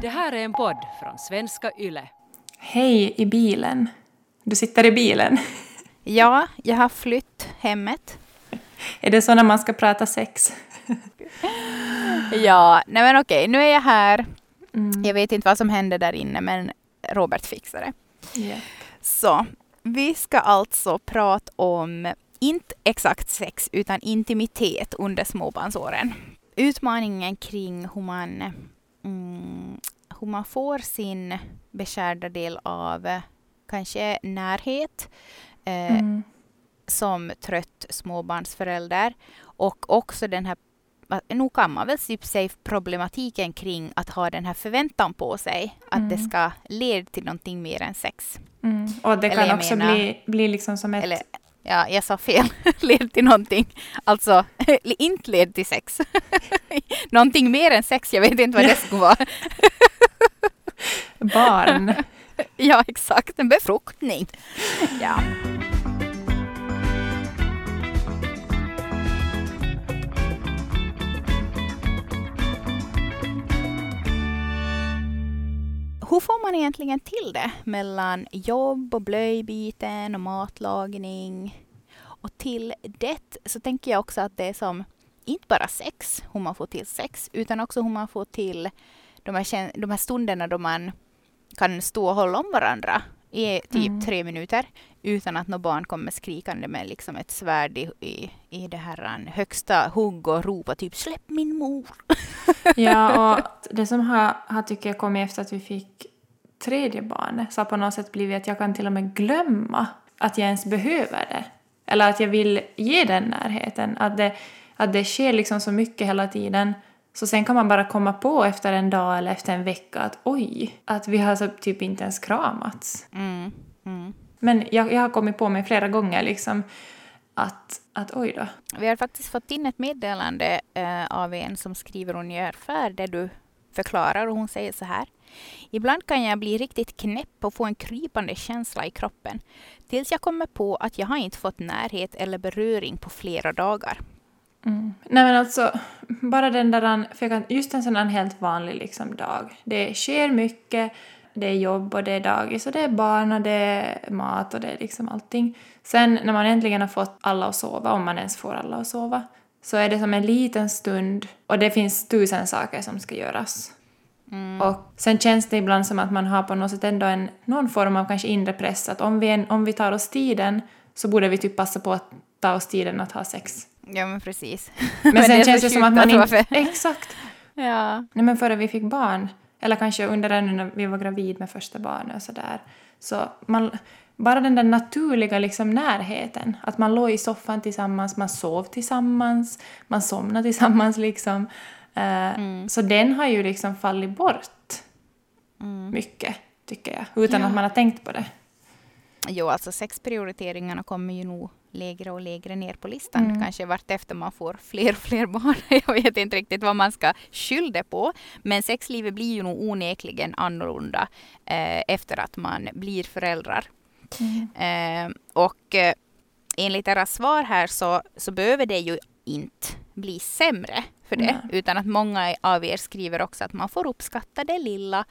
Det här är en podd från svenska YLE. Hej i bilen. Du sitter i bilen. Ja, jag har flytt hemmet. Är det så när man ska prata sex? Ja, nej men okej, nu är jag här. Mm. Jag vet inte vad som hände där inne, men Robert fixar det. Ja. Så, vi ska alltså prata om, inte exakt sex, utan intimitet under småbarnsåren. Utmaningen kring hur man, mm, hur man får sin beskärda del av eh, kanske närhet eh, Mm. som trött småbarnsförälder och också den här nu kan man väl typ säga problematiken kring att ha den här förväntan på sig att det Mm. ska leda till någonting mer än sex. Mm. Och det kan också menar- bli, bli liksom som ett... Eller, ja, jag sa fel. led till någonting. Alltså, inte led till sex. någonting mer än sex, jag vet inte vad det skulle vara. barn. ja, exakt. En befruktning. Ja. Hur får man egentligen till det mellan jobb och blöjbyten och matlagning? Och till det så tänker jag också att det är som inte bara sex, hur man får till sex, utan också hur man får till de här, de här stunderna då man kan stå och hålla om varandra i typ Mm. tre minuter utan att något barn kommer skrikande med liksom ett svärd i, i, i det här högsta hugg och ropa typ släpp min mor. Ja, och det som har, har tycker jag kommit efter att vi fick tredje barnet så har på något sätt blivit att jag kan till och med glömma att jag ens behöver det. Eller att jag vill ge den närheten. Att det, att det sker liksom så mycket hela tiden. Så sen kan man bara komma på efter en dag eller efter en vecka att oj, att vi har så typ inte ens kramats. Mm. Mm. Men jag, jag har kommit på mig flera gånger liksom att, att oj då. Vi har faktiskt fått in ett meddelande eh, av en som skriver ungefär det du förklarar och hon säger så här. Ibland kan jag bli riktigt knäpp och få en krypande känsla i kroppen. Tills jag kommer på att jag har inte fått närhet eller beröring på flera dagar. Mm. Nej men alltså, bara den där, för jag kan, just en sån här helt vanlig liksom dag. Det sker mycket, det är jobb och det är dagis och det är barn och det är mat och det är liksom allting. Sen när man äntligen har fått alla att sova, om man ens får alla att sova, så är det som en liten stund och det finns tusen saker som ska göras. Och sen känns det ibland som att man har på något sätt ändå en, någon form av kanske inre press att om vi, en, om vi tar oss tiden så borde vi typ passa på att ta oss tiden att ha sex. Ja men precis. Men, sen är känns det som att man inte... Exakt. Ja. Nej men före vi fick barn, eller kanske under ännu när vi var gravid med första barnet och sådär. Så man, bara den där naturliga liksom närheten, att man låg i soffan tillsammans, man sov tillsammans, man somnade tillsammans liksom. Eh, Så den har ju liksom fallit bort mycket, tycker jag, utan Ja. att man har tänkt på det. Jo, alltså sexprioriteringarna kommer ju nog lägre och lägre ner på listan. Mm. Kanske vart efter man får fler och fler barn. Jag vet inte riktigt vad man ska skylla det på. Men sexlivet blir ju nog onekligen annorlunda eh, efter att man blir föräldrar. Eh, och eh, enligt deras svar här så, så behöver det ju inte bli sämre för det. Nej. Utan att många av er skriver också att man får uppskatta det lilla.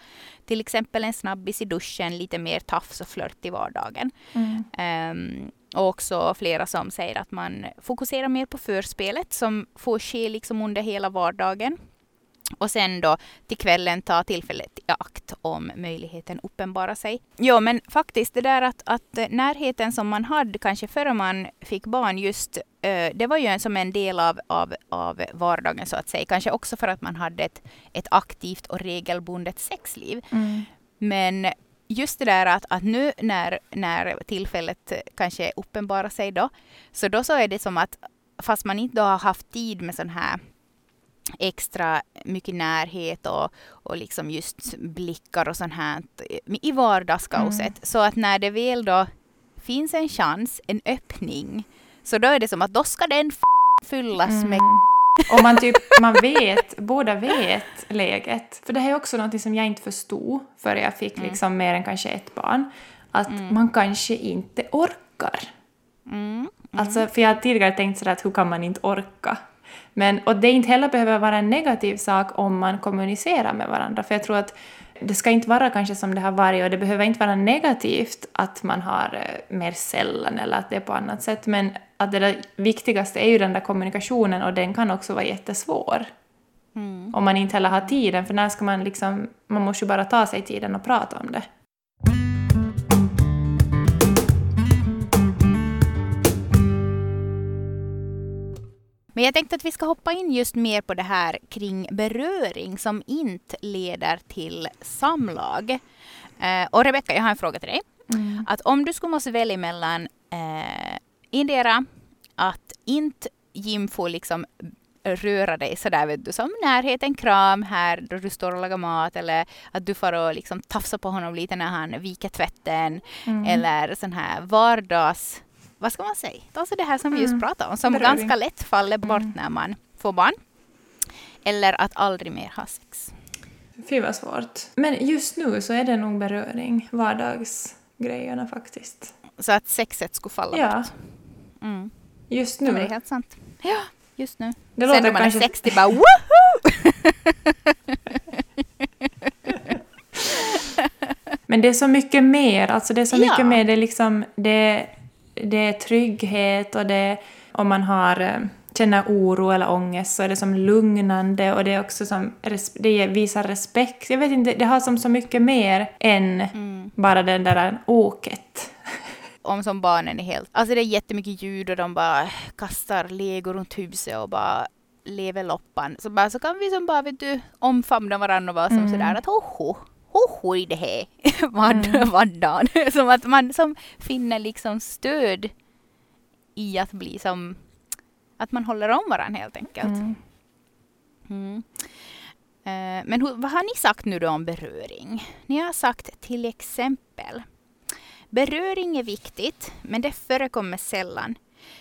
Till exempel en snabbis i duschen, lite mer tafs och flört i vardagen. Mm. Ehm, och också flera som säger att man fokuserar mer på förspelet som får ske liksom under hela vardagen. Och sen då till kvällen ta tillfället i akt om möjligheten uppenbarar sig. Ja, men faktiskt det där att, att eh, närheten som man hade kanske före man fick barn just eh, det var ju en, som en del av, av, av vardagen så att säga. Kanske också för att man hade ett, ett aktivt och regelbundet sexliv. Mm. Men just det där att, att nu när, när tillfället kanske uppenbarar sig då, så då så är det som att fast man inte har haft tid med sån här extra mycket närhet och, och liksom just blickar och sånt här i vardagskaoset. Så att när det väl då finns en chans, en öppning, så då är det som att då ska den fyllas med Mm. Och man typ, man vet, båda vet läget. För det här är också något som jag inte förstod före jag fick liksom mer än kanske ett barn. Att man kanske inte orkar. mm, Alltså, för jag har tidigare tänkt sådär att hur kan man inte orka? Men, och det inte heller behöver vara en negativ sak om man kommunicerar med varandra. För jag tror att det ska inte vara kanske som det har varit och det behöver inte vara negativt att man har eh, mer sällan eller att det är på annat sätt. Men att det där viktigaste är ju den där kommunikationen och den kan också vara jättesvår. Mm. Om man inte heller har tiden, för när ska man liksom... Man måste ju bara ta sig tiden och prata om det. Men jag tänkte att vi ska hoppa in just mer på det här kring beröring som inte leder till samlag. Eh, och Rebecka, jag har en fråga till dig. Mm. Att om du skulle måste välja mellan eh, Indera, att inte Jim får liksom röra dig sådär vet du, som närhet, en kram här då du står och lagar mat eller att du får och liksom tafsa på honom lite när han viker tvätten mm. eller sån här vardags vad ska man säga? Alltså det här som vi just mm. pratade om, som Beröring. ganska lätt faller bort mm. när man får barn. Eller att aldrig mer ha sex. Fy vad svårt. Men just nu så är det nog beröring, vardagsgrejerna faktiskt. Så att sexet skulle falla ja. bort? Mm. Just nu? Ja, det är helt sant. Ja, just nu. Det Sen när man kanske... är 60 bara woho! Men det är så mycket mer, alltså det är så mycket mer, det är liksom, det det är trygghet och det, om man har, eh, känner oro eller ångest så är det som lugnande och det är också som, det visar respekt. Jag vet inte, det har som så mycket mer än mm. bara den där oket. Om som barnen är helt, alltså det är jättemycket ljud och de bara kastar lego runt huset och bara lever loppan. Så, bara, så kan vi som bara vet du, omfamna varandra och vara som mm. sådär att hoho, hoho i det här mm. vardagen. som att man som finner liksom stöd i att bli som att man håller om varandra helt enkelt. Mm. Mm. Uh, men vad har ni sagt nu då om beröring? Ni har sagt till exempel Beröring är viktigt, men det förekommer sällan.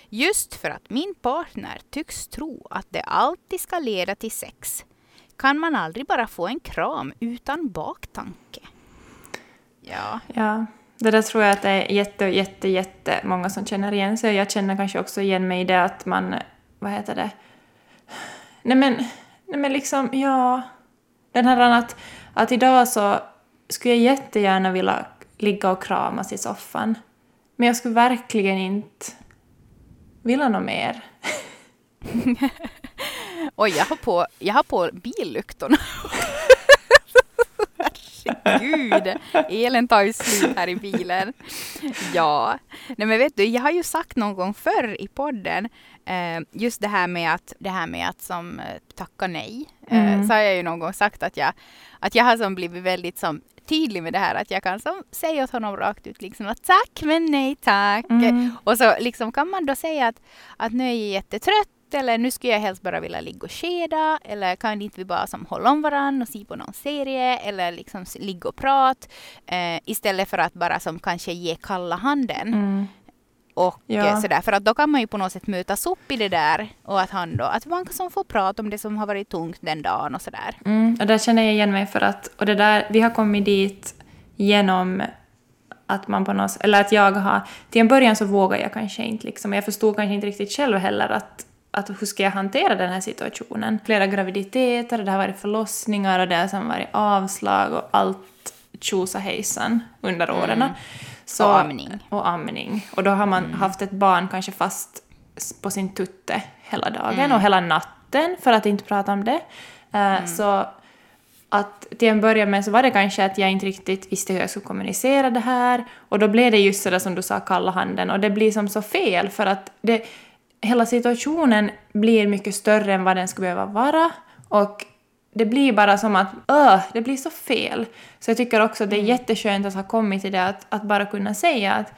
Just för att min partner tycks tro att det alltid ska leda till sex kan man aldrig bara få en kram utan baktanke? Ja. Ja, det där tror jag att det är jätte, jätte, jätte många som känner igen sig. Jag känner kanske också igen mig i det att man, vad heter det? Nej men, nej men liksom, ja. Den här att, att idag så skulle jag jättegärna vilja ligga och kramas i soffan. Men jag skulle verkligen inte vilja något mer. Oj, jag har på, jag har på billyktorna. Herregud, elen tar ju slut här i bilen. Ja, nej men vet du, jag har ju sagt någon gång förr i podden eh, just det här med att, det här med att som eh, tacka nej. Eh, mm. Så har jag ju någon gång sagt att jag, att jag har som blivit väldigt som tydlig med det här att jag kan som säga åt honom rakt ut liksom att tack men nej tack. Mm. Och så liksom kan man då säga att, att nu är jag jättetrött eller nu skulle jag helst bara vilja ligga och skeda eller kan inte vi bara som hålla om varandra och se på någon serie eller liksom ligga och prata eh, istället för att bara som kanske ge kalla handen. Mm. Och ja. Eh, sådär, för att då kan man ju på något sätt mötas upp i det där och att han då, att man kan få prata om det som har varit tungt den dagen och sådär. Mm, och där känner jag igen mig för att, och det där, vi har kommit dit genom att man på något eller att jag har, till en början så vågar jag kanske inte liksom, jag förstod kanske inte riktigt själv heller att att hur ska jag hantera den här situationen? Flera graviditeter, det har varit förlossningar och det har varit avslag och allt tjosa hejsan under mm. åren. Mm. Så, och amning. Och amning. Och då har man mm. haft ett barn kanske fast på sin tutte hela dagen mm. och hela natten för att inte prata om det. Uh, så att till en början med så var det kanske att jag inte riktigt visste hur jag skulle kommunicera det här och då blev det just sådär som du sa, kalla handen och det blir som så fel för att det, hela situationen blir mycket större än vad den skulle behöva vara och det blir bara som att öh, det blir så fel. Så jag tycker också att det är mm. jätteskönt att ha kommit till det att, att bara kunna säga att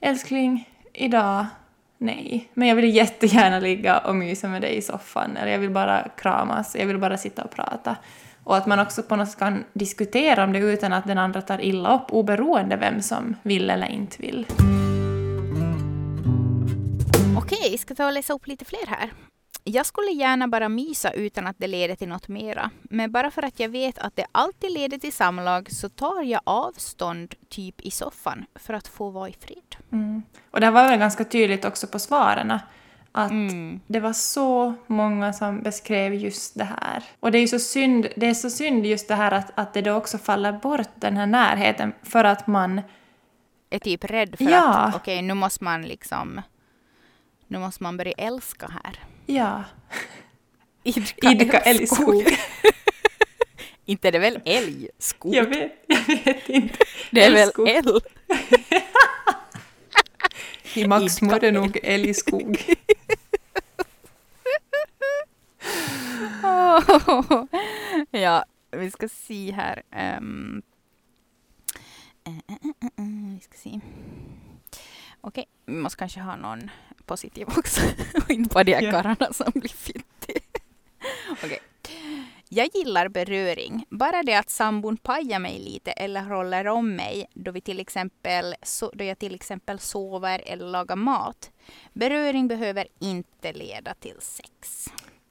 älskling, idag, nej. Men jag vill jättegärna ligga och mysa med dig i soffan eller jag vill bara kramas, jag vill bara sitta och prata. Och att man också på något sätt kan diskutera om det utan att den andra tar illa upp oberoende vem som vill eller inte vill. Okej, jag ska ta och läsa upp lite fler här. Jag skulle gärna bara mysa utan att det leder till något mera. Men bara för att jag vet att det alltid leder till samlag så tar jag avstånd typ i soffan för att få vara i fred. Mm. Och det var väl ganska tydligt också på svaren Att Mm. det var så många som beskrev just det här. Och det är ju så synd, det är så synd just det här att, att det då också faller bort den här närheten för att man Är typ rädd för Ja. att okej, nu måste man liksom... Nu måste man börja älska här. Ja. Idka, Idka älgskog. Inte är det väl älgskog? Jag vet, jag vet inte. det är väl älgskog. älg? I Maxmo är det nog älgskog. ja, vi ska se här. Um, uh, uh, uh, vi ska se. Okej, vi måste kanske ha någon positiv också. Och inte bara de här karlarna som blir fittiga. Okej. Jag gillar beröring. Bara det att sambon pajar mig lite eller håller om mig då, vi till exempel, so- då jag till exempel sover eller lagar mat. Beröring behöver inte leda till sex.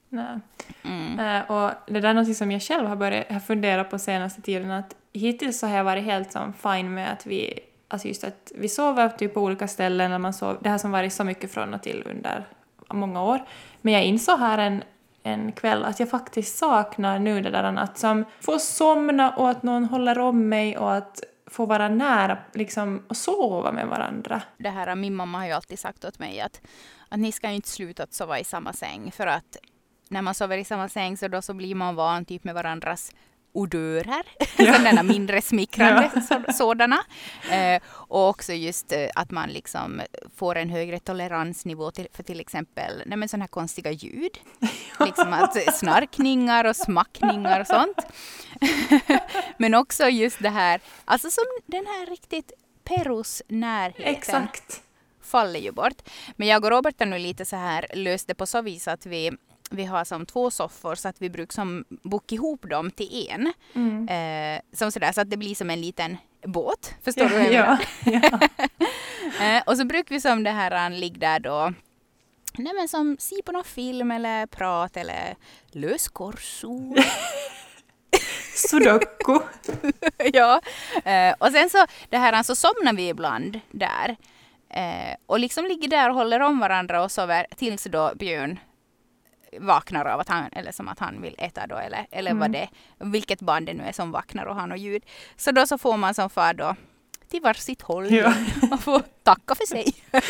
Nej. Mm. Eh, och det där är något som jag själv har börjat har funderat på senaste tiden att hittills så har jag varit helt som fine med att vi, alltså just att vi sover typ på olika ställen när man sov, det här som varit så mycket från och till under många år. Men jag insåg här en, en kväll att jag faktiskt saknar nu det där att som få somna och att någon håller om mig och att få vara nära liksom och sova med varandra. det här, min mamma har ju alltid sagt åt mig att, att ni ska ju inte sluta att sova i samma säng för att när man sover i samma säng så då så blir man van typ med varandras odörer, Ja. sådana mindre smickrande Ja. så, sådana. Eh, och också just eh, att man liksom får en högre toleransnivå till, för till exempel nej men sådana här konstiga ljud. Liksom att snarkningar och smackningar och sånt. men också just det här, alltså som den här riktigt Perus närheten Exakt. faller ju bort. Men jag och Robert har nu lite så här löst det på så vis att vi, vi har som två soffor så att vi brukar som boka ihop dem till en. Mm. Eh, som sådär, så att det blir som en liten båt. Förstår du vad jag ja, menar? ja. Eh, och så brukar vi som det här ligger där då Nej men som se på någon film eller prat eller lös. Sudoku. ja. Eh, och sen så, det här, så somnar vi ibland där. Eh, och liksom ligger där och håller om varandra och sover tills då Björn vaknar av att han, eller som att han vill äta då, eller, eller vad det vilket barn det nu är som vaknar och har något ljud. Så då så får man som far då till varsitt håll. Ja. Man får tacka för sig.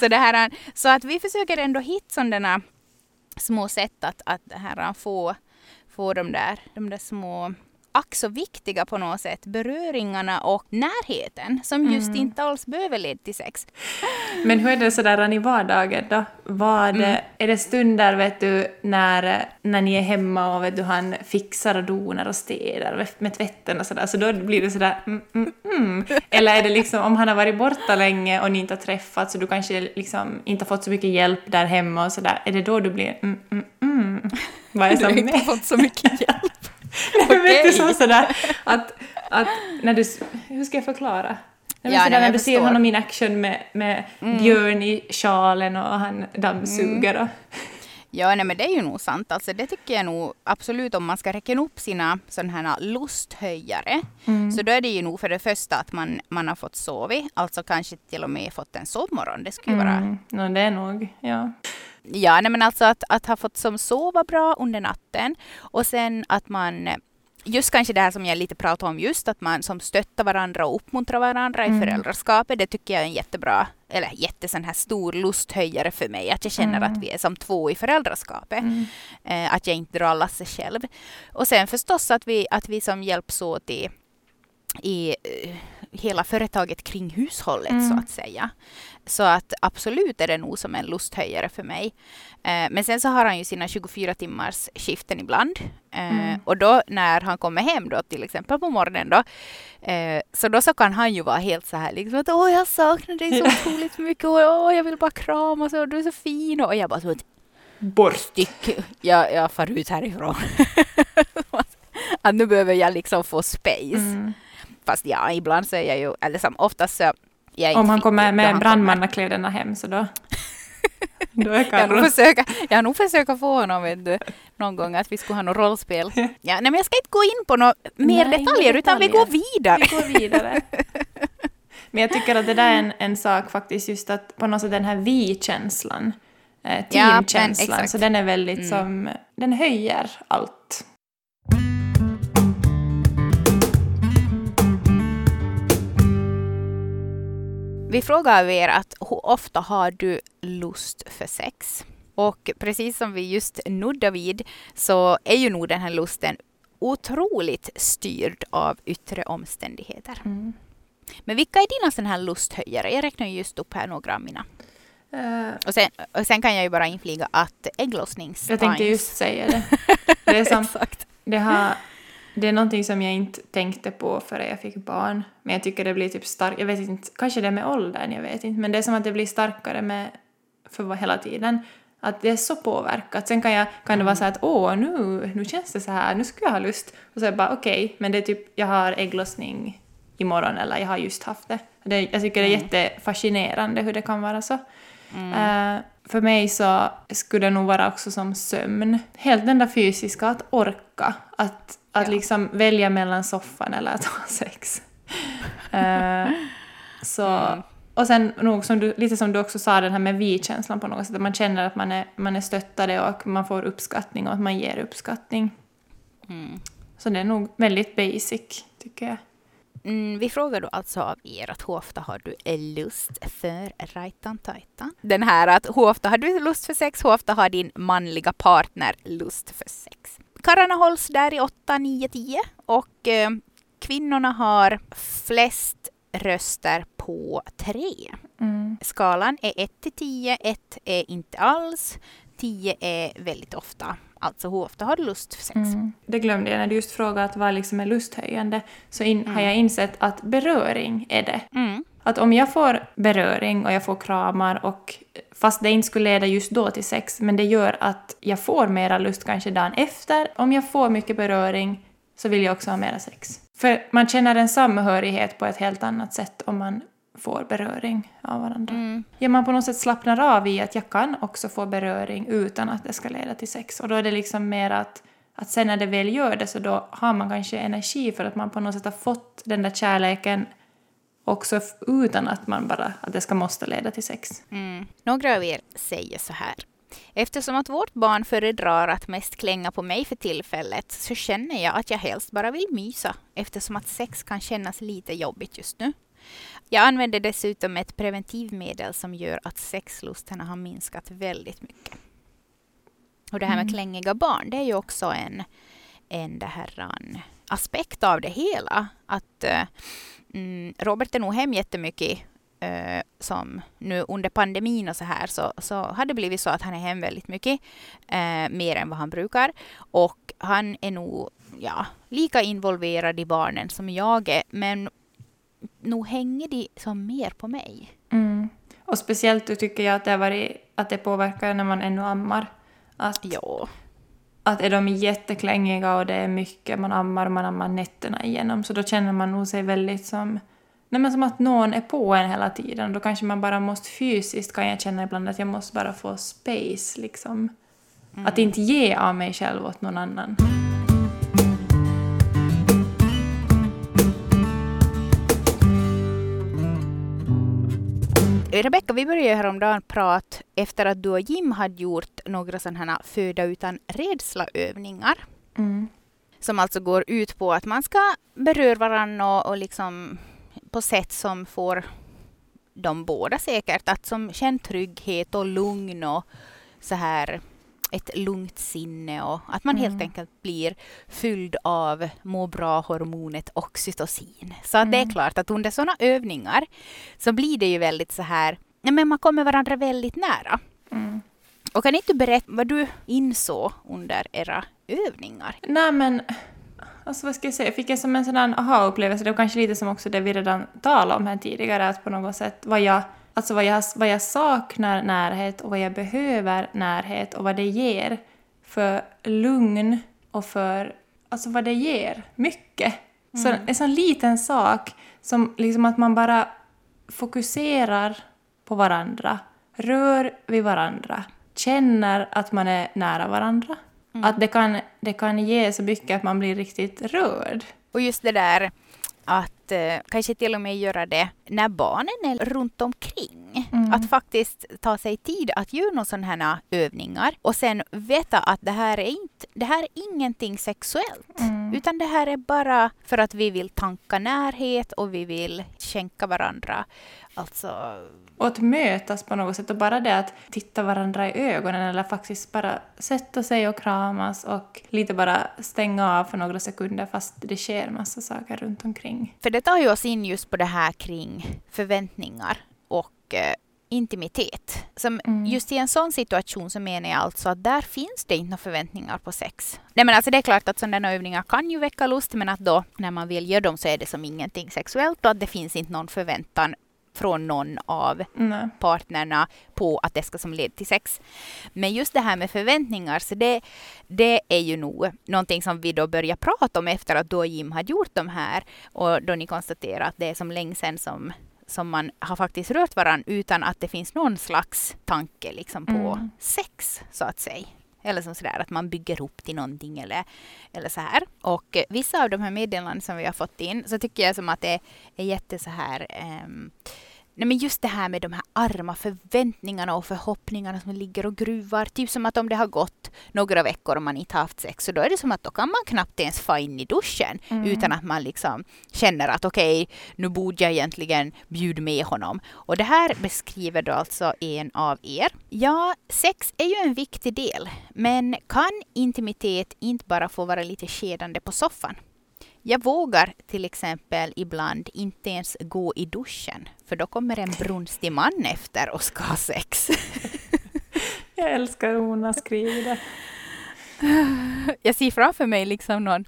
så, det här, så att vi försöker ändå hitta sådana små sätt att, att det här, få, få de, där, de där små ack så viktiga på något sätt beröringarna och närheten som just Mm. inte alls behöver leda till sex. Men hur är det sådär i vardagen då? Vad, Mm. Är det stunder vet du, när, när ni är hemma och vet du, han fixar och donar och städar med tvätten och sådär, så då blir det sådär mm, mm, mm. Eller är det liksom om han har varit borta länge och ni inte har träffats och du kanske liksom inte har fått så mycket hjälp där hemma och sådär, är det då du blir mm, mm, mm? Vad är Du som har inte fått så mycket hjälp. Men vet du Okej. så sådär att, att när du, hur ska jag förklara? Nej, men Ja, sådär, nej, men när du ser honom in action med, med Björn i sjalen och han dammsuger och... Ja, nej, men det är ju nog sant. Alltså, det tycker jag nog absolut om man ska räkna upp sina sådana här lusthöjare. Mm. Så då är det ju nog för det första att man, man har fått sovit, alltså kanske till och med fått en sovmorgon. Det skulle ju vara Mm. No, det är nog, ja. Ja, nej, men alltså att, att ha fått som sova bra under natten och sen att man Just kanske det här som jag lite pratade om just, att man som stöttar varandra och uppmuntrar varandra i Mm. föräldraskapet. Det tycker jag är en jättebra, eller jätte sån här stor lusthöjare för mig. Att jag känner Mm. att vi är som två i föräldraskapet. Mm. Eh, att jag inte drar lasset själv. Och sen förstås att vi, att vi som hjälps åt i, i eh, hela företaget kring hushållet Mm. så att säga. Så att absolut är det nog som en lusthöjare för mig. Eh, men sen så har han ju sina 24 timmars skiften ibland. Eh, Mm. Och då när han kommer hem då till exempel på morgonen då. Eh, så då så kan han ju vara helt så här liksom att åh jag saknar dig så otroligt mycket och åh jag vill bara kramas och du är så fin och jag bara så Bort. stick, jag, jag far ut härifrån. att nu behöver jag liksom få space. Mm. Fast ja, ibland så är jag ju, eller som oftast så jag Om han kommer med han brandmannakläderna hem så då... då är Jag har, försöka, jag har nog försöka få honom vet du, någon gång att vi skulle ha något rollspel. Ja, nej, men jag ska inte gå in på några mer Nej, detaljer utan vi går vidare. Vi går vidare. Men jag tycker att det där är en, en sak faktiskt, just att på något sätt den här vi-känslan, eh, Ja, teamkänslan, exakt. så den är väldigt Mm. som, den höjer allt. Vi frågar er att hur ofta har du lust för sex? Och precis som vi just nuddade vid så är ju nog den här lusten otroligt styrd av yttre omständigheter. Mm. Men vilka är dina sådana här lusthöjare? Jag räknar ju just upp här några av mina. Eh, Och sen, och sen kan jag ju bara infliga att ägglossningstimes... jag tänkte just säga det. Det är, som, Exakt. det, har, det är någonting som jag inte tänkte på före jag fick barn. Men jag tycker det blir typ starkt, jag vet inte, kanske det är med åldern, jag vet inte. Men det är som att det blir starkare med, för vad- hela tiden. Att det är så påverkat. Sen kan, jag, kan det vara så att åh, nu, nu känns det så här, nu skulle jag ha lust. Och så är jag bara okej, men det är typ, jag har ägglossning imorgon eller jag har just haft det. det jag tycker det är jättefascinerande hur det kan vara så. Eh, för mig så skulle det nog vara också som sömn. Helt den där fysiska, att orka. Att, att Ja. liksom välja mellan soffan eller att ha sex. Eh, så, Mm. Och sen nog som du, lite som du också sa, den här med vi-känslan på något sätt. Att man känner att man är, man är stöttade och man får uppskattning och att man ger uppskattning. Mm. Så det är nog väldigt basic, tycker jag. Mm, vi frågar då alltså av er att hur ofta har du lust för rajtan tajtan? Den här att hur ofta har du lust för sex, hur ofta har din manliga partner lust för sex? Karlarna hålls där i 8, 9, 10 och eh, kvinnorna har flest röster på 3. Mm. Skalan är 1 till 10, 1 är inte alls, 10 är väldigt ofta. Alltså hur ofta har du lust för sex? Mm. Det glömde jag när du just frågade att vad liksom är lusthöjande. Så in, har Mm. jag insett att beröring är det. Mm. Att om jag får beröring och jag får kramar och fast det inte skulle leda just då till sex, men det gör att jag får mera lust kanske dagen efter. Om jag får mycket beröring så vill jag också ha mera sex. För man känner en samhörighet på ett helt annat sätt om man får beröring av varandra. Mm. Ja, man på något sätt slappnar av i att jag kan också få beröring utan att det ska leda till sex. Och då är det liksom mer att, att sen när det väl gör det så då har man kanske energi för att man på något sätt har fått den där kärleken också utan att man bara, att det ska måste leda till sex. Mm. Några av er säger så här. Eftersom att vårt barn föredrar att mest klänga på mig för tillfället så känner jag att jag helst bara vill mysa eftersom att sex kan kännas lite jobbigt just nu. Jag använder dessutom ett preventivmedel som gör att sexlusterna har minskat väldigt mycket. Och det här med Mm. klängiga barn, det är ju också en, en det här, en aspekt av det hela. Att eh, mm, Robert är nog hem jättemycket eh, som nu under pandemin och så här så, så har det blivit så att han är hem väldigt mycket, eh, mer än vad han brukar. Och han är nog ja, lika involverad i barnen som jag är, men nog hänger de som mer på mig. Mm. Och speciellt tycker jag att det, varit, att det påverkar när man ännu ammar. Att, Ja. att är de jätteklängiga och det är mycket, man ammar och man ammar nätterna igenom, så då känner man nog sig väldigt som Nej, men som att någon är på en hela tiden. Då kanske man bara måste fysiskt, kan jag känna ibland, att jag måste bara få space liksom. Att inte ge av mig själv åt någon annan. Rebecka, vi började ju häromdagen prata efter att du och Jim hade gjort några sådana här föda utan rädsla-övningar. Mm. Som alltså går ut på att man ska beröra varandra och, och liksom på sätt som får de båda säkert att som känna trygghet och lugn och så här ett lugnt sinne och att man helt Mm. enkelt blir fylld av må bra-hormonet oxytocin. Så att det är Mm. klart att under sådana övningar så blir det ju väldigt så här, men man kommer varandra väldigt nära. Mm. Och kan inte du berätta vad du insåg under era övningar? Nej men, alltså vad ska jag säga, fick jag som en sån där aha-upplevelse, det var kanske lite som också det vi redan talade om här tidigare, att på något sätt vad jag, alltså vad jag, vad jag saknar närhet och vad jag behöver närhet och vad det ger för lugn och för, alltså vad det ger, mycket. Så en sån liten sak som liksom att man bara fokuserar på varandra, rör vid varandra, känner att man är nära varandra. Att det kan, det kan ge så mycket att man blir riktigt rörd. Och just det där att eh, kanske till och med göra det när barnen är runt omkring. Mm. Att faktiskt ta sig tid att göra några sådana här övningar och sen veta att det här är, inte, det här är ingenting sexuellt. Mm. Utan det här är bara för att vi vill tanka närhet och vi vill skänka varandra. Alltså, Och att mötas på något sätt och bara det att titta varandra i ögonen eller faktiskt bara sätta sig och kramas och lite bara stänga av för några sekunder fast det sker massa saker runt omkring. för det tar ju oss in just på det här kring förväntningar och eh, intimitet. Som Mm. Just i en sån situation så menar jag alltså att där finns det inte några förväntningar på sex. Nej men alltså det är klart att sådana övningar kan ju väcka lust men att då när man vill göra dem så är det som ingenting sexuellt och att det finns inte någon förväntan från någon av Nej. partnerna på att det ska som leda till sex. Men just det här med förväntningar, så det, det är ju nog någonting som vi då börjar prata om efter att då Jim hade gjort de här och då ni konstaterar att det är som länge sedan som, som man har faktiskt rört varandra utan att det finns någon slags tanke liksom på Mm. sex, så att säga. Eller som sådär att man bygger upp till någonting eller, eller så här. Och eh, vissa av de här meddelandena som vi har fått in så tycker jag som att det är jätte så här ehm, Nej, men just det här med de här arma förväntningarna och förhoppningarna som ligger och gruvar. Typ som att om det har gått några veckor och man inte har haft sex så då är det som att då kan man knappt ens få in i duschen Mm. utan att man liksom känner att okej, nu borde jag egentligen bjuda med honom. Och det här beskriver då alltså en av er. Ja, sex är ju en viktig del, men kan intimitet inte bara få vara lite skedande på soffan? Jag vågar till exempel ibland inte ens gå i duschen för då kommer en brunstig man efter och ska ha sex. Jag älskar hur hon har skrivit det. Jag ser framför mig liksom någon,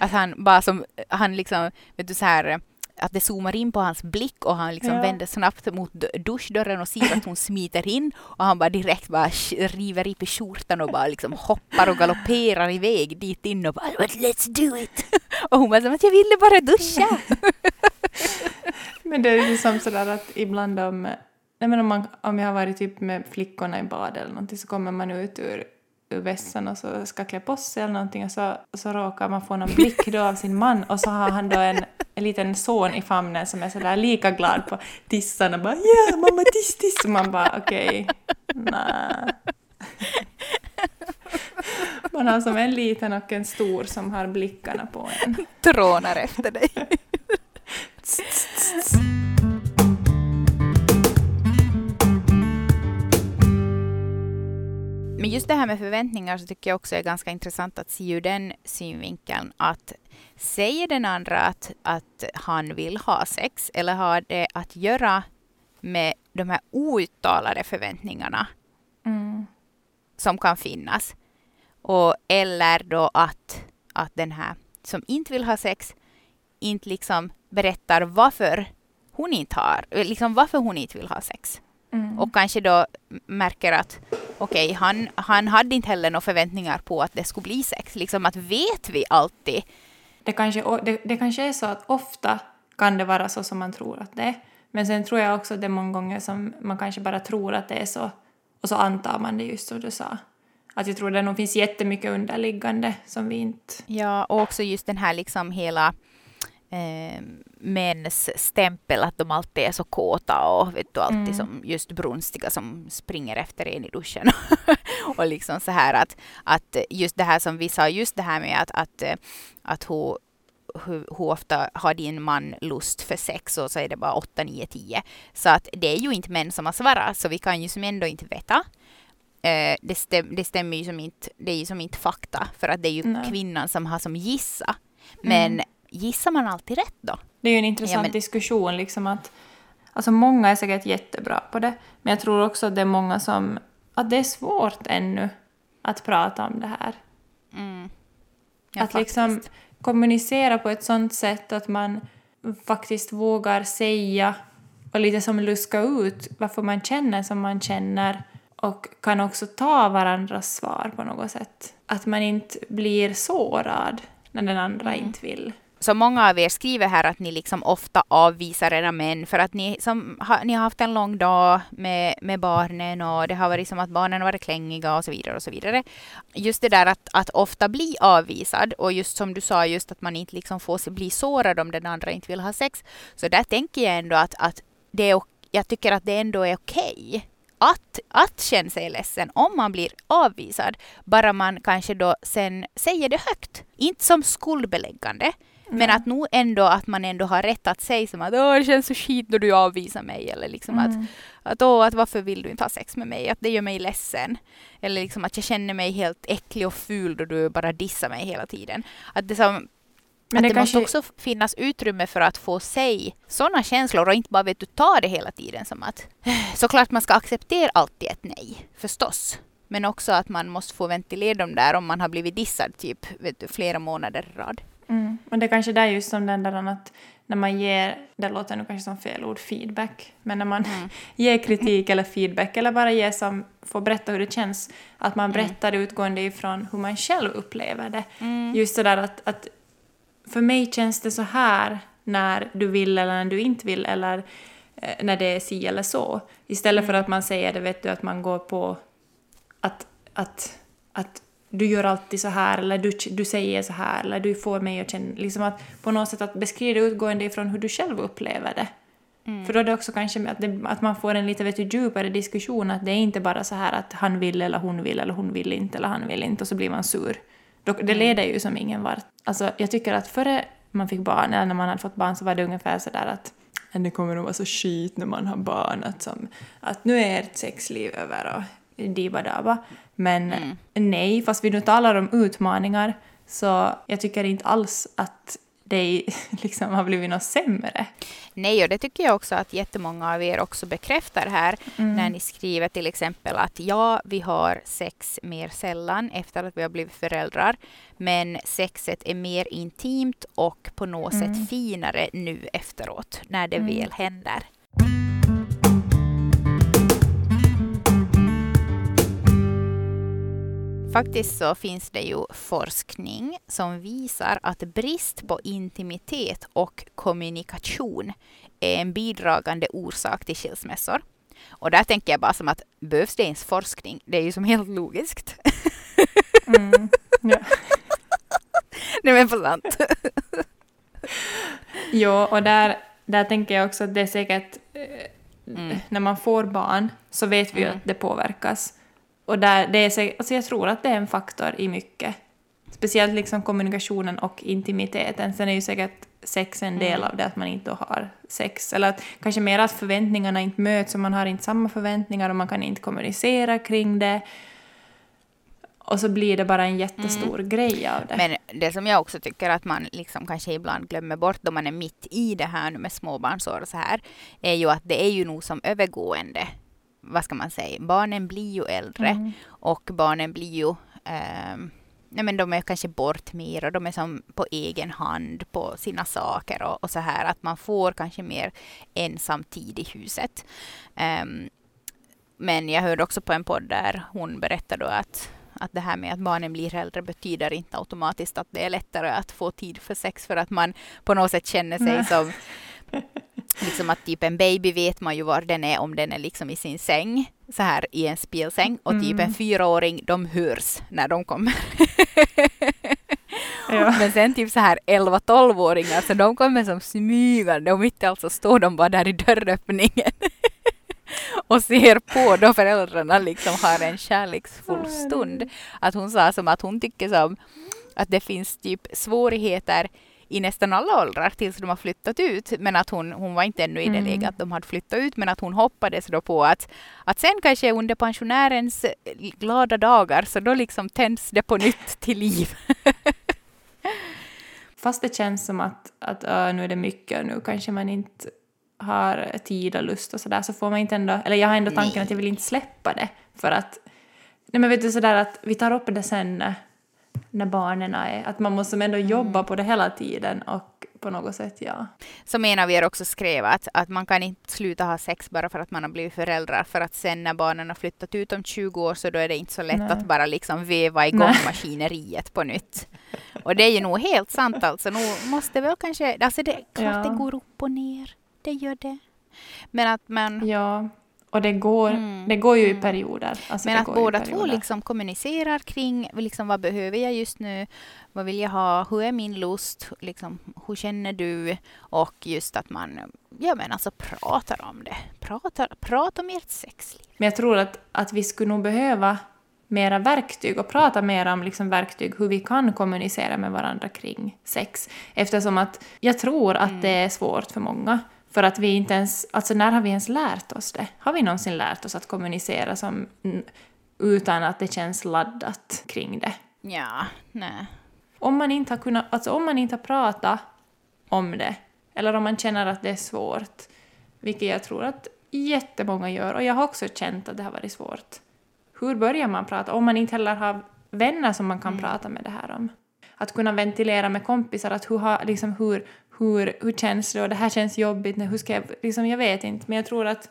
att han bara som, han liksom, vet du så här, att det zoomar in på hans blick och han liksom Ja. vänder snabbt mot duschdörren och ser att hon smiter in och han bara direkt bara river i skjortan och bara liksom hoppar och galopperar iväg dit in och bara let's do it! Och hon bara som att jag ville bara duscha! Men det är ju som sådär att ibland om, nej men om, man, om jag har varit typ med flickorna i bad eller någonting så kommer man ut ur, ur vässan och så ska klä på sig eller någonting och så, så råkar man få någon blick då av sin man och så har han då en, en liten son i famnen som är sådär lika glad på tissarna bara ja mamma tiss tiss och man bara okej, nej. Man har som en liten och en stor som har blickarna på en. Trånar efter dig. Just det här med förväntningar så tycker jag också är ganska intressant att se ur den synvinkeln att säger den andra att, att han vill ha sex eller har det att göra med de här outtalade förväntningarna Mm. som kan finnas. Och, eller då att, att den här som inte vill ha sex inte liksom berättar varför hon inte har, liksom varför hon inte vill ha sex. Mm. Och kanske då märker att okej, han, han hade inte heller några förväntningar på att det skulle bli sex. Liksom att vet vi alltid? Det kanske, det, det kanske är så att ofta kan det vara så som man tror att det är. Men sen tror jag också att det är många gånger som man kanske bara tror att det är så och så antar man det just som du sa. Att jag tror det nog finns jättemycket underliggande som vi inte... Ja, och också just den här liksom hela eh, mäns stämpel att de alltid är så kåta och vet du, alltid Mm. som just brunstiga som springer efter en i duschen. och liksom så här att, att just det här som vi sa, just det här med att, att, eh, att hon hur, hur ofta har din man lust för sex och så är det bara 8, 9, 10. Så att det är ju inte män som har svarat så vi kan ju som ändå inte veta. Eh, det, stäm, det stämmer ju som inte, det är ju som inte fakta för att det är ju Nej. kvinnan som har som gissa. Men Mm. Gissar man alltid rätt då? Det är ju en intressant Ja, men- diskussion liksom att... Alltså många är säkert jättebra på det, men jag tror också att det är många som... Att det är svårt ännu att prata om det här. Mm. Ja, att liksom kommunicera på ett sånt sätt att man faktiskt vågar säga och lite som luska ut varför man känner som man känner och kan också ta varandras svar på något sätt. Att man inte blir sårad när den andra Mm. inte vill så många av er skriver här att ni liksom ofta avvisar era män för att ni, som, ha, ni har haft en lång dag med, med barnen och det har varit som att barnen har varit klängiga och så vidare och så vidare. Just det där att, att ofta bli avvisad och just som du sa, just att man inte liksom får bli sårad om den andra inte vill ha sex. Så där tänker jag ändå att, att det är, jag tycker att det ändå är okej. Okay att, att känna sig ledsen om man blir avvisad, bara man kanske då sen säger det högt. Inte som skuldbeläggande men att nog ändå att man ändå har rätt att säga som att Åh, det känns så skit när du avvisar mig eller liksom mm. att, att, Åh, att varför vill du inte ha sex med mig, att det gör mig ledsen. Eller liksom att jag känner mig helt äcklig och ful då du bara dissar mig hela tiden. Att det som, men det, det kanske... måste också finnas utrymme för att få sig sådana känslor och inte bara vet du ta det hela tiden som att såklart man ska acceptera alltid ett nej, förstås. Men också att man måste få ventilera dem där om man har blivit dissad typ vet du, flera månader i rad. Mm. Och det är kanske där just som den där att när man ger, det låter nu kanske som fel ord, feedback, men när man mm. ger kritik eller feedback eller bara ger som, får berätta hur det känns, att man mm. berättar mm. utgående ifrån hur man själv upplever det. Mm. Just sådär att, att för mig känns det så här när du vill eller när du inte vill eller eh, när det är si eller så. Istället för mm. att man säger det, vet du, att man går på att, att, att du gör alltid så här eller du, du säger så här eller du får mig att känna, liksom att på något sätt att beskriva det utgående ifrån hur du själv upplever det. Mm. För då är det också kanske att, det, att man får en lite vet du, djupare diskussion, att det är inte bara så här att han vill eller hon vill eller hon vill inte eller han vill inte och så blir man sur. Det mm. leder ju som ingen vart. Alltså, jag tycker att före man fick barn, eller när man hade fått barn, så var det ungefär så där att det kommer att vara så skit när man har barn, att, som, att nu är ert sexliv över och diba Men mm. nej, fast vi nu talar om utmaningar, så jag tycker inte alls att det liksom har blivit något sämre. Nej, och det tycker jag också att jättemånga av er också bekräftar här mm. när ni skriver till exempel att ja, vi har sex mer sällan efter att vi har blivit föräldrar, men sexet är mer intimt och på något mm. sätt finare nu efteråt när det mm. väl händer. Faktiskt så finns det ju forskning som visar att brist på intimitet och kommunikation är en bidragande orsak till skilsmässor. Och där tänker jag bara som att behövs det ens forskning? Det är ju som helt logiskt. Mm, ja. Nej men på sant. jo, och där, där tänker jag också att det är säkert eh, mm. när man får barn så vet vi ju mm. att det påverkas. Och där, det är så, alltså jag tror att det är en faktor i mycket. Speciellt liksom kommunikationen och intimiteten. Sen är ju säkert sex en del mm. av det, att man inte har sex. Eller att, kanske mer att förväntningarna inte möts och man har inte samma förväntningar och man kan inte kommunicera kring det. Och så blir det bara en jättestor mm. grej av det. Men det som jag också tycker att man liksom kanske ibland glömmer bort då man är mitt i det här nu med småbarnsår och så här, är ju att det är ju nog som övergående vad ska man säga, barnen blir ju äldre mm. och barnen blir ju eh, nej men de är kanske bort mer och de är som på egen hand på sina saker och, och så här att man får kanske mer ensam tid i huset. Um, men jag hörde också på en podd där hon berättade då att, att det här med att barnen blir äldre betyder inte automatiskt att det är lättare att få tid för sex för att man på något sätt känner sig som liksom att typ en baby vet man ju var den är om den är liksom i sin säng, så här i en spelsäng. Och typ en mm. fyraåring, de hörs när de kommer. ja. Men sen typ så här 11-12-åringar, så de kommer som smygande och mitt i allt så står de bara där i dörröppningen. och ser på då föräldrarna liksom har en kärleksfull stund. Att hon sa som att hon tycker som att det finns typ svårigheter i nästan alla åldrar tills de har flyttat ut. Men att hon, hon var inte ännu i det mm. läget att de hade flyttat ut, men att hon hoppades då på att, att sen kanske under pensionärens glada dagar, så då liksom tänds det på nytt till liv. Fast det känns som att, att uh, nu är det mycket och nu kanske man inte har tid och lust och sådär så får man inte ändå, eller jag har ändå tanken nej. att jag vill inte släppa det för att, nej men vet du sådär att vi tar upp det sen när barnen är. Att man måste ändå jobba mm. på det hela tiden och på något sätt, ja. Så menar vi er också skrev att, att man kan inte sluta ha sex bara för att man har blivit föräldrar, för att sen när barnen har flyttat ut om 20 år så då är det inte så lätt Nej. att bara liksom veva igång Nej. maskineriet på nytt. Och det är ju nog helt sant alltså. Nu måste väl kanske, alltså det är klart Ja. det går upp och ner. Det gör det. Men att man, Ja, och det går, Mm, det går ju i mm. perioder. Alltså men att båda två liksom kommunicerar kring liksom, vad behöver jag just nu, vad vill jag ha, hur är min lust, liksom, hur känner du och just att man ja, men alltså, pratar om det. Pratar, prata om ert sexliv. Men jag tror att, att vi skulle nog behöva mera verktyg och prata mer om liksom verktyg hur vi kan kommunicera med varandra kring sex. Eftersom att jag tror att det är svårt för många. För att vi inte ens, alltså när har vi ens lärt oss det? Har vi någonsin lärt oss att kommunicera som, mm, utan att det känns laddat kring det? Ja, nej. Om man inte har kunnat, alltså om man inte har pratat om det, eller om man känner att det är svårt, vilket jag tror att jättemånga gör, och jag har också känt att det har varit svårt. Hur börjar man prata? Om man inte heller har vänner som man kan prata med det här om. Att kunna ventilera med kompisar, att hur, har, liksom, hur, hur, hur känns det och det här känns jobbigt, hur ska jag, liksom, jag vet inte, men jag tror att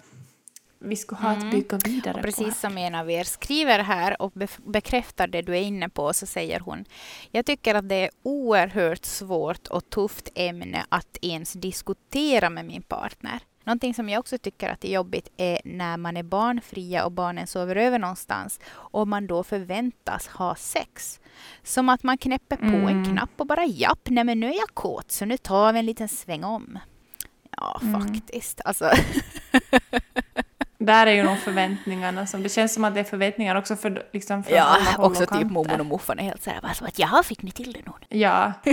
vi skulle ha att bygga vidare på. precis som en av er skriver här och bekräftar det du är inne på så säger hon Jag tycker att det är oerhört svårt och tufft ämne att ens diskutera med min partner. Någonting som jag också tycker att är jobbigt är när man är barnfria och barnen sover över någonstans och man då förväntas ha sex. Som att man knäpper på en Mm. knapp och bara japp, nej men nu är jag kåt så nu tar vi en liten sväng om. Ja, Mm. faktiskt. Alltså, Där är ju nog förväntningarna som, det känns som att det är förväntningar också för liksom från Ja, alla också typ mormor och morfar är helt sådär, som att jaha, fick ni till det nu? Ja,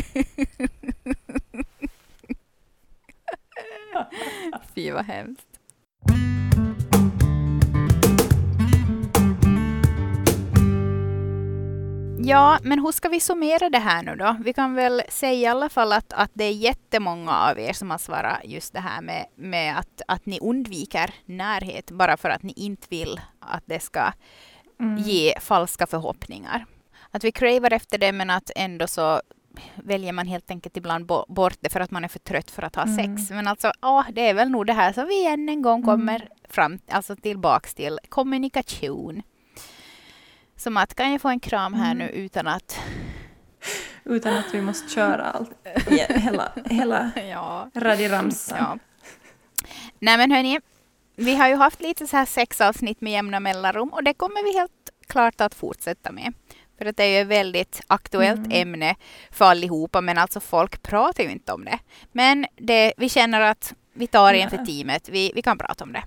Fy vad hemskt. Ja, men hur ska vi summera det här nu då? Vi kan väl säga i alla fall att, att det är jättemånga av er som har svarat just det här med, med att, att ni undviker närhet bara för att ni inte vill att det ska Mm. ge falska förhoppningar. Att vi cravar efter det men att ändå så väljer man helt enkelt ibland bo- bort det för att man är för trött för att ha Mm. sex. Men alltså, ja, det är väl nog det här som vi än en gång kommer fram, alltså tillbaks till kommunikation. Som att kan jag få en kram här nu utan att... utan att vi måste köra allt. Hela, hela Ja. radiramsan. ja. Nej men hörni, vi har ju haft lite så här sexavsnitt med jämna mellanrum och det kommer vi helt klart att fortsätta med. För att det är ju ett väldigt aktuellt Mm. ämne för allihopa, men alltså folk pratar ju inte om det. Men det, vi känner att vi tar en för teamet, vi, vi kan prata om det.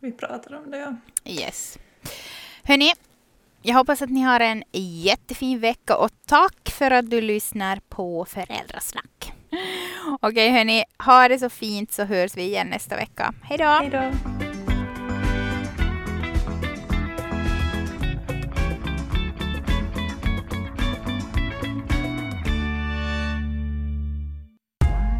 Vi pratar om det, ja. Yes. Hörni, jag hoppas att ni har en jättefin vecka och tack för att du lyssnar på Föräldrasnack. Okej hörni, ha det så fint så hörs vi igen nästa vecka. Hej då.